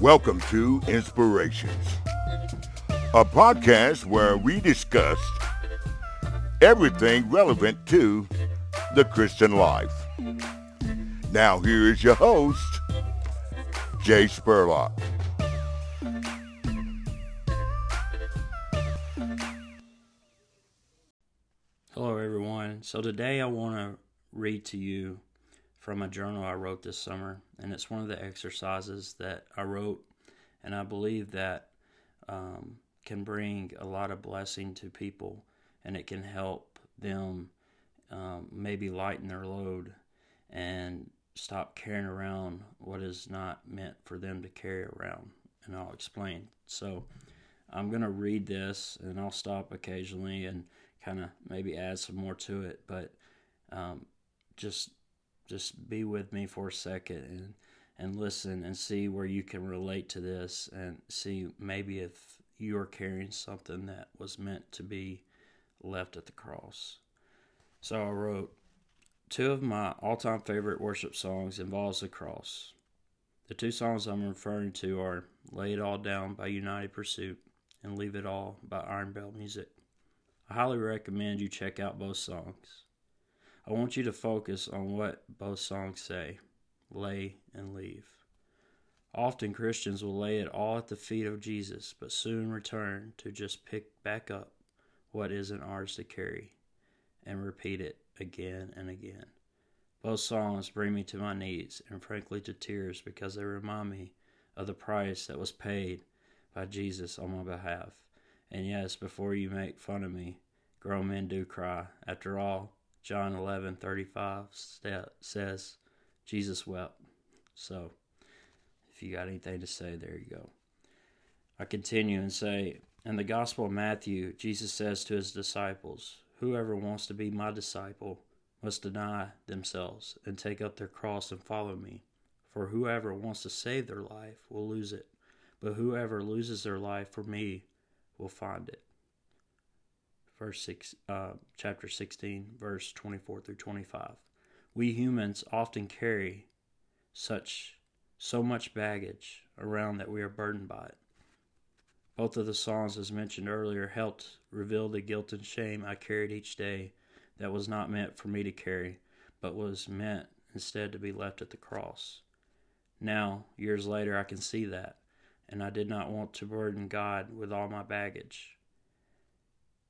Welcome to Inspirations, a podcast where we discuss everything relevant to the Christian life. Now, here is your host, Jay Spurlock. So, today I want to read to you from a journal I wrote this summer, and it's one of the exercises that I wrote, and I believe that um, can bring a lot of blessing to people, and it can help them um, maybe lighten their load and stop carrying around what is not meant for them to carry around. And I'll explain. So, I'm going to read this, and I'll stop occasionally and kind of maybe add some more to it, but um, just just be with me for a second and and listen and see where you can relate to this and see maybe if you're carrying something that was meant to be left at the cross. So I wrote two of my all-time favorite worship songs involves the cross. The two songs I'm referring to are Lay It All Down by United Pursuit and Leave It All by Iron Bell Music. Highly recommend you check out both songs. I want you to focus on what both songs say lay and leave. Often Christians will lay it all at the feet of Jesus, but soon return to just pick back up what isn't ours to carry and repeat it again and again. Both songs bring me to my knees and frankly to tears because they remind me of the price that was paid by Jesus on my behalf. And yes, before you make fun of me, grown men do cry. After all, John 11 35 says, Jesus wept. So, if you got anything to say, there you go. I continue and say, in the Gospel of Matthew, Jesus says to his disciples, Whoever wants to be my disciple must deny themselves and take up their cross and follow me. For whoever wants to save their life will lose it, but whoever loses their life for me will find it verse six, uh, chapter 16, verse 24 through 25. We humans often carry such so much baggage around that we are burdened by it. Both of the songs, as mentioned earlier, helped reveal the guilt and shame I carried each day that was not meant for me to carry, but was meant instead to be left at the cross. Now, years later, I can see that, and I did not want to burden God with all my baggage.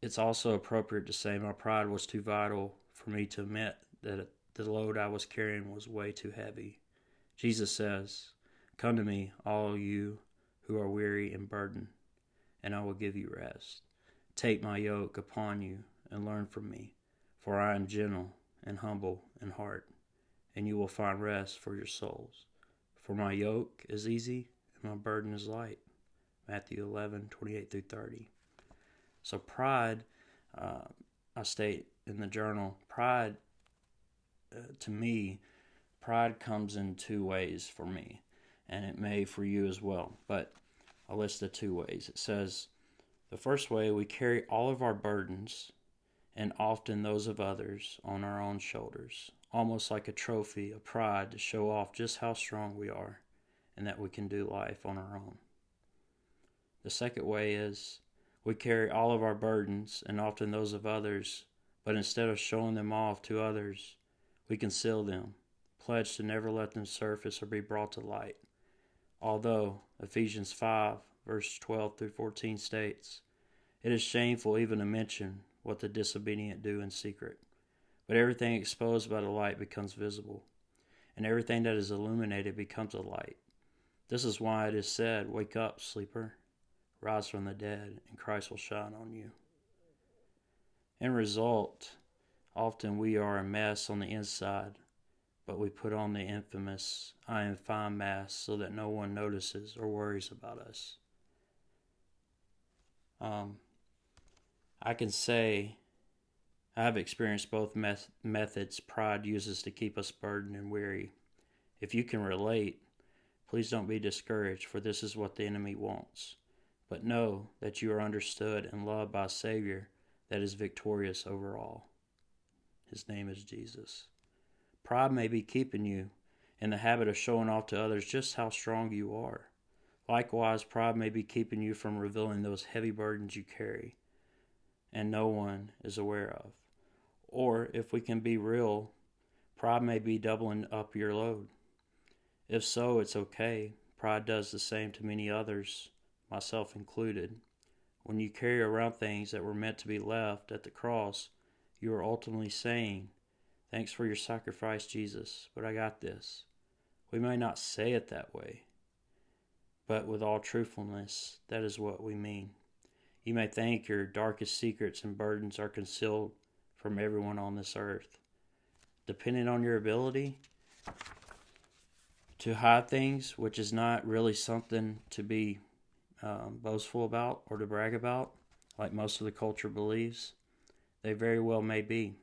It's also appropriate to say my pride was too vital for me to admit that the load I was carrying was way too heavy. Jesus says, Come to me, all you who are weary and burdened, and I will give you rest. Take my yoke upon you and learn from me, for I am gentle and humble in heart, and you will find rest for your souls. For my yoke is easy and my burden is light. Matthew 11, 28 through 30. So pride, uh, I state in the journal, pride uh, to me, pride comes in two ways for me, and it may for you as well. But I'll list the two ways. It says, the first way, we carry all of our burdens and often those of others on our own shoulders, almost like a trophy a pride to show off just how strong we are and that we can do life on our own. The second way is we carry all of our burdens and often those of others, but instead of showing them off to others, we conceal them, pledge to never let them surface or be brought to light. Although Ephesians 5, verse 12 through 14 states, It is shameful even to mention what the disobedient do in secret. But everything exposed by the light becomes visible, and everything that is illuminated becomes a light. This is why it is said, Wake up, sleeper rise from the dead, and Christ will shine on you. In result, often we are a mess on the inside, but we put on the infamous I am fine mask so that no one notices or worries about us. Um, I can say I have experienced both met- methods pride uses to keep us burdened and weary. If you can relate, please don't be discouraged, for this is what the enemy wants but know that you are understood and loved by a Savior that is victorious over all. His name is Jesus. Pride may be keeping you in the habit of showing off to others just how strong you are. Likewise, pride may be keeping you from revealing those heavy burdens you carry and no one is aware of. Or, if we can be real, pride may be doubling up your load. If so, it's okay. Pride does the same to many others, myself included. When you carry around things that were meant to be left at the cross, you are ultimately saying, Thanks for your sacrifice, Jesus, but I got this. We may not say it that way, but with all truthfulness, that is what we mean. You may think your darkest secrets and burdens are concealed from everyone on this earth. Depending on your ability to hide things, which is not really something to be um, boastful about or to brag about, like most of the culture believes, they very well may be.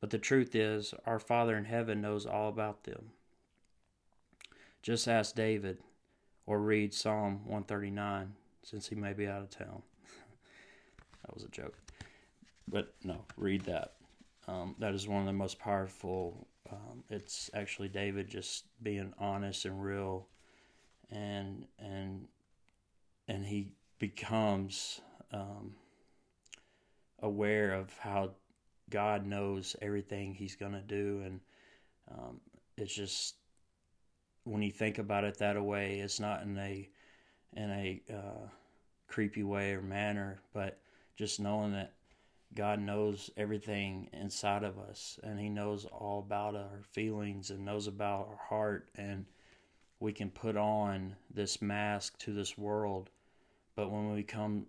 But the truth is, our Father in heaven knows all about them. Just ask David or read Psalm 139 since he may be out of town. that was a joke. But no, read that. Um, that is one of the most powerful. Um, it's actually David just being honest and real, and and and he becomes um, aware of how God knows everything He's going to do, and um, it's just when you think about it that way, it's not in a in a uh, creepy way or manner, but just knowing that God knows everything inside of us, and He knows all about our feelings and knows about our heart, and we can put on this mask to this world, but when we come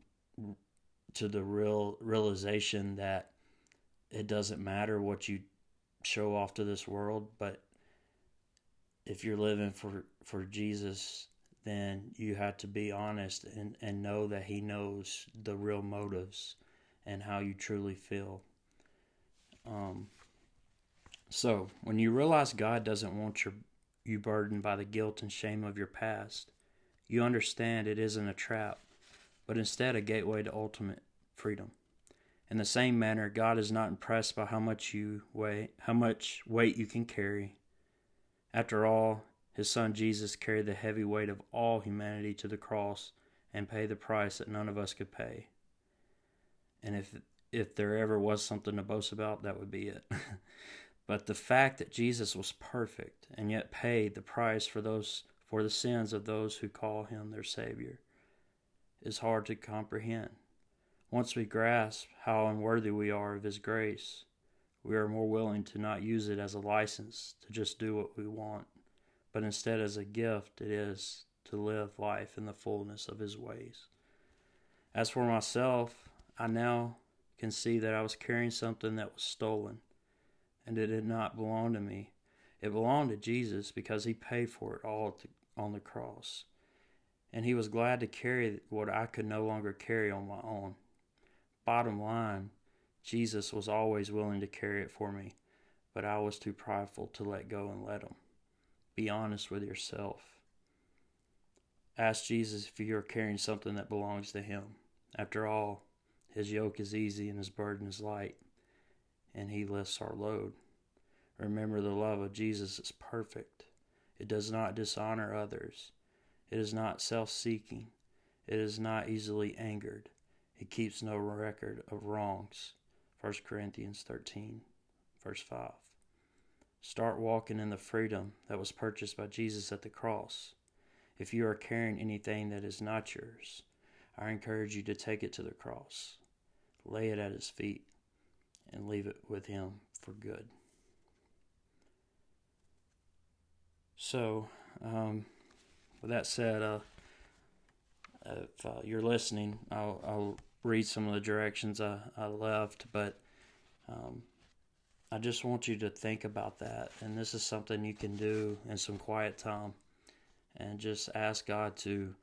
to the real realization that it doesn't matter what you show off to this world, but if you're living for for Jesus, then you have to be honest and, and know that he knows the real motives and how you truly feel. Um, so when you realize God doesn't want your you burdened by the guilt and shame of your past, you understand it isn't a trap, but instead a gateway to ultimate freedom. In the same manner, God is not impressed by how much you weigh, how much weight you can carry. After all, his son Jesus carried the heavy weight of all humanity to the cross and paid the price that none of us could pay. And if if there ever was something to boast about, that would be it. but the fact that Jesus was perfect and yet paid the price for those for the sins of those who call him their savior is hard to comprehend. Once we grasp how unworthy we are of his grace, we are more willing to not use it as a license to just do what we want, but instead as a gift it is to live life in the fullness of his ways. As for myself, I now can see that I was carrying something that was stolen, and it did not belong to me. It belonged to Jesus because he paid for it all on the cross. And he was glad to carry what I could no longer carry on my own. Bottom line, Jesus was always willing to carry it for me, but I was too prideful to let go and let him. Be honest with yourself. Ask Jesus if you are carrying something that belongs to him. After all, his yoke is easy and his burden is light, and he lifts our load. Remember, the love of Jesus is perfect. It does not dishonor others. It is not self seeking. It is not easily angered. It keeps no record of wrongs. 1 Corinthians 13, verse 5. Start walking in the freedom that was purchased by Jesus at the cross. If you are carrying anything that is not yours, I encourage you to take it to the cross, lay it at his feet, and leave it with him for good. So, um, with that said, uh, if uh, you're listening, I'll, I'll, read some of the directions I, I left, but um, I just want you to think about that. And this is something you can do in some quiet time and just ask God to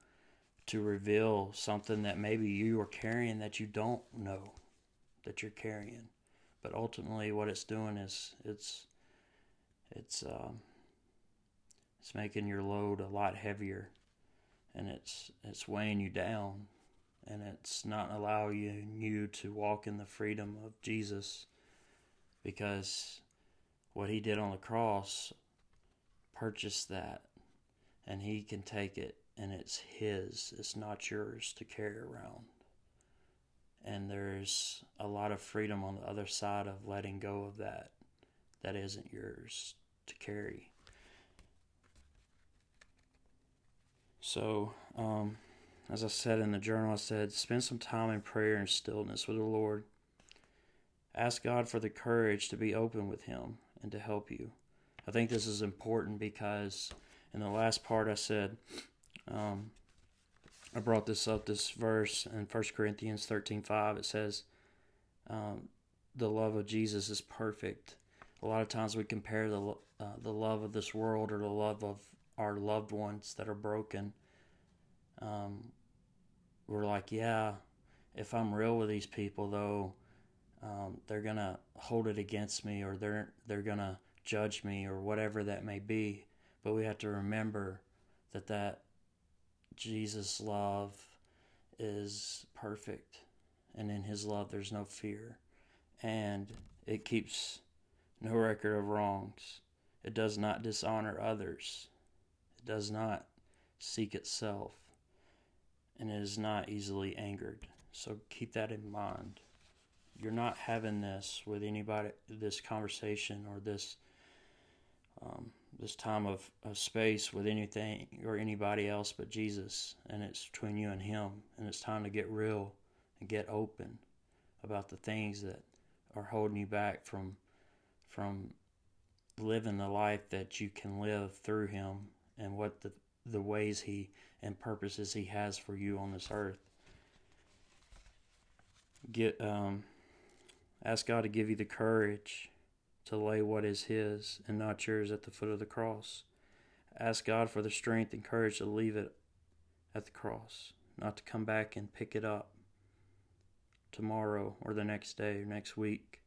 to reveal something that maybe you are carrying that you don't know that you're carrying. But ultimately, what it's doing is it's it's um, it's making your load a lot heavier, and it's it's weighing you down, and it's not allowing you to walk in the freedom of Jesus, because what he did on the cross purchased that and he can take it and it's his it's not yours to carry around. And there's a lot of freedom on the other side of letting go of that that isn't yours to carry so um, as i said in the journal i said spend some time in prayer and stillness with the lord ask god for the courage to be open with him and to help you i think this is important because in the last part i said um, I brought this up, this verse in 1 Corinthians 13 5. It says, um, The love of Jesus is perfect. A lot of times we compare the, uh, the love of this world or the love of our loved ones that are broken. Um, we're like, yeah, if I'm real with these people, though, um, they're gonna hold it against me, or they're they're gonna judge me, or whatever that may be. But we have to remember that that Jesus' love is perfect, and in his love there's no fear, and it keeps no record of wrongs. It does not dishonor others, does not seek itself, and it is not easily angered. So keep that in mind. You're not having this with anybody, this conversation or this um, this time of, of space with anything or anybody else but Jesus, and it's between you and Him, and it's time to get real and get open about the things that are holding you back from from living the life that you can live through Him and what the the ways He and purposes He has for you on this earth. Get um, ask God to give you the courage to lay what is His and not yours at the foot of the cross. Ask God for the strength and courage to leave it at the cross, not to come back and pick it up tomorrow or the next day or next week,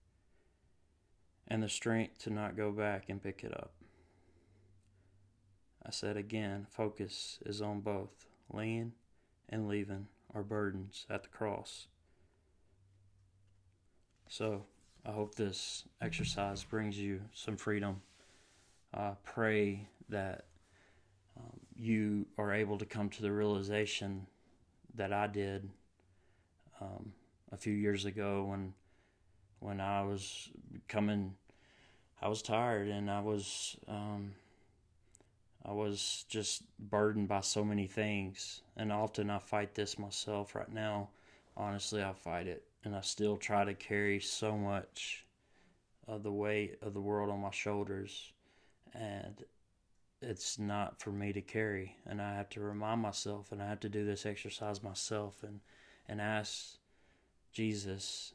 and the strength to not go back and pick it up. I said again, focus is on both laying and leaving our burdens at the cross. So, I hope this exercise brings you some freedom. I pray that um, you are able to come to the realization that I did um, a few years ago when when I was coming. I was tired and I was um, I was just burdened by so many things, and often I fight this myself right now. Honestly, I fight it and I still try to carry so much of the weight of the world on my shoulders and it's not for me to carry and I have to remind myself and I have to do this exercise myself and and ask Jesus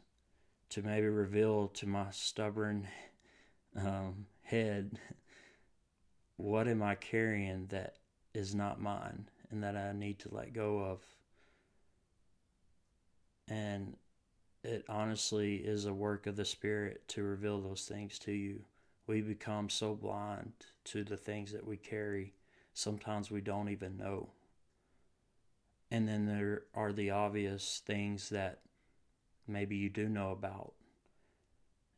to maybe reveal to my stubborn um, head what am I carrying that is not mine and that I need to let go of and it honestly is a work of the Spirit to reveal those things to you. We become so blind to the things that we carry, sometimes we don't even know. And then there are the obvious things that maybe you do know about,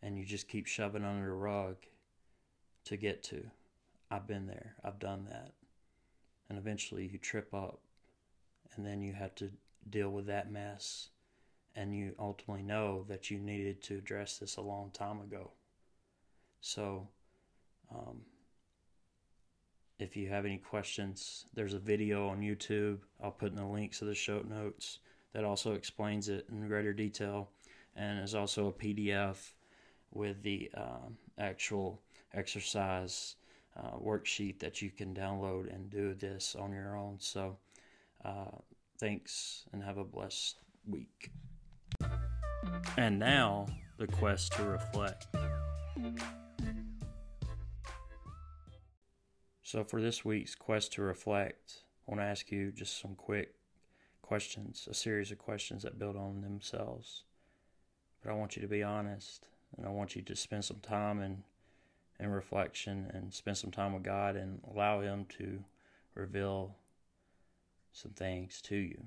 and you just keep shoving under the rug to get to. I've been there, I've done that. And eventually you trip up, and then you have to deal with that mess and you ultimately know that you needed to address this a long time ago. So, um, if you have any questions, there's a video on YouTube. I'll put in the links of the show notes that also explains it in greater detail, and there's also a PDF with the uh, actual exercise uh, worksheet that you can download and do this on your own. So, uh, thanks and have a blessed week. And now, the quest to reflect. So, for this week's quest to reflect, I want to ask you just some quick questions, a series of questions that build on themselves. But I want you to be honest, and I want you to spend some time in, in reflection and spend some time with God and allow Him to reveal some things to you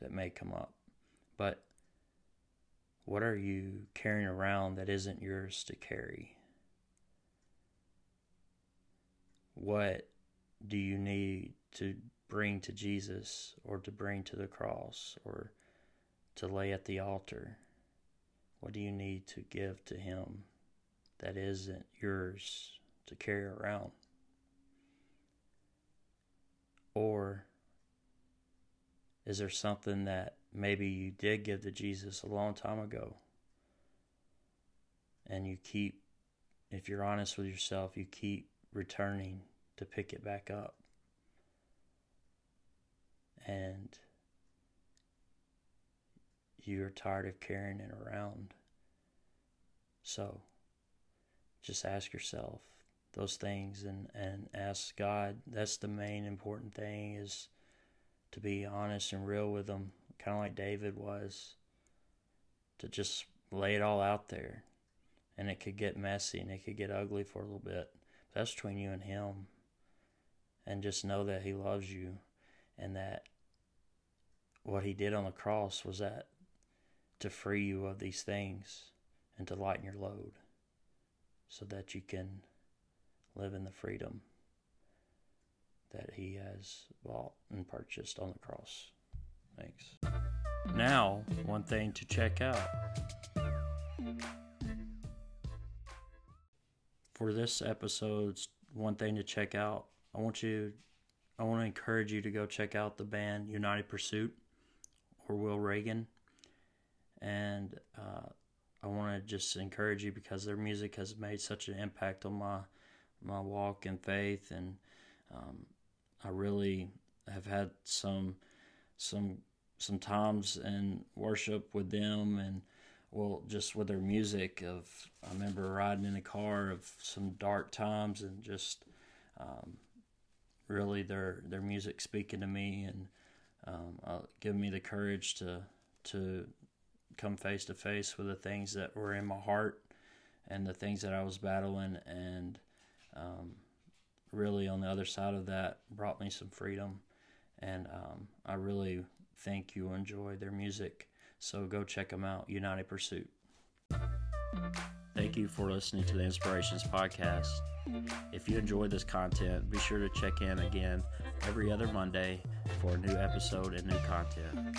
that may come up. But What are you carrying around that isn't yours to carry? What do you need to bring to Jesus or to bring to the cross or to lay at the altar? What do you need to give to Him that isn't yours to carry around? Or is there something that maybe you did give to Jesus a long time ago? And you keep, if you're honest with yourself, you keep returning to pick it back up. And you're tired of carrying it around. So just ask yourself those things and, and ask God. That's the main important thing is to be honest and real with them, kind of like David was, to just lay it all out there. And it could get messy and it could get ugly for a little bit. That's between you and Him. And just know that He loves you and that what He did on the cross was that to free you of these things and to lighten your load so that you can live in the freedom that he has bought and purchased on the cross. Thanks. Now, one thing to check out. For this episode's one thing to check out, I want you I want to encourage you to go check out the band United Pursuit or Will Reagan. And uh, I want to just encourage you because their music has made such an impact on my my walk in faith and um, I really have had some some some times in worship with them and well just with their music of I remember riding in a car of some dark times and just um, really their their music speaking to me and um, uh, giving me the courage to to come face to face with the things that were in my heart and the things that I was battling and um, really on the other side of that brought me some freedom and um, I really think you'll enjoy their music so go check them out United Pursuit Thank you for listening to the Inspirations Podcast. If you enjoyed this content, be sure to check in again every other Monday for a new episode and new content.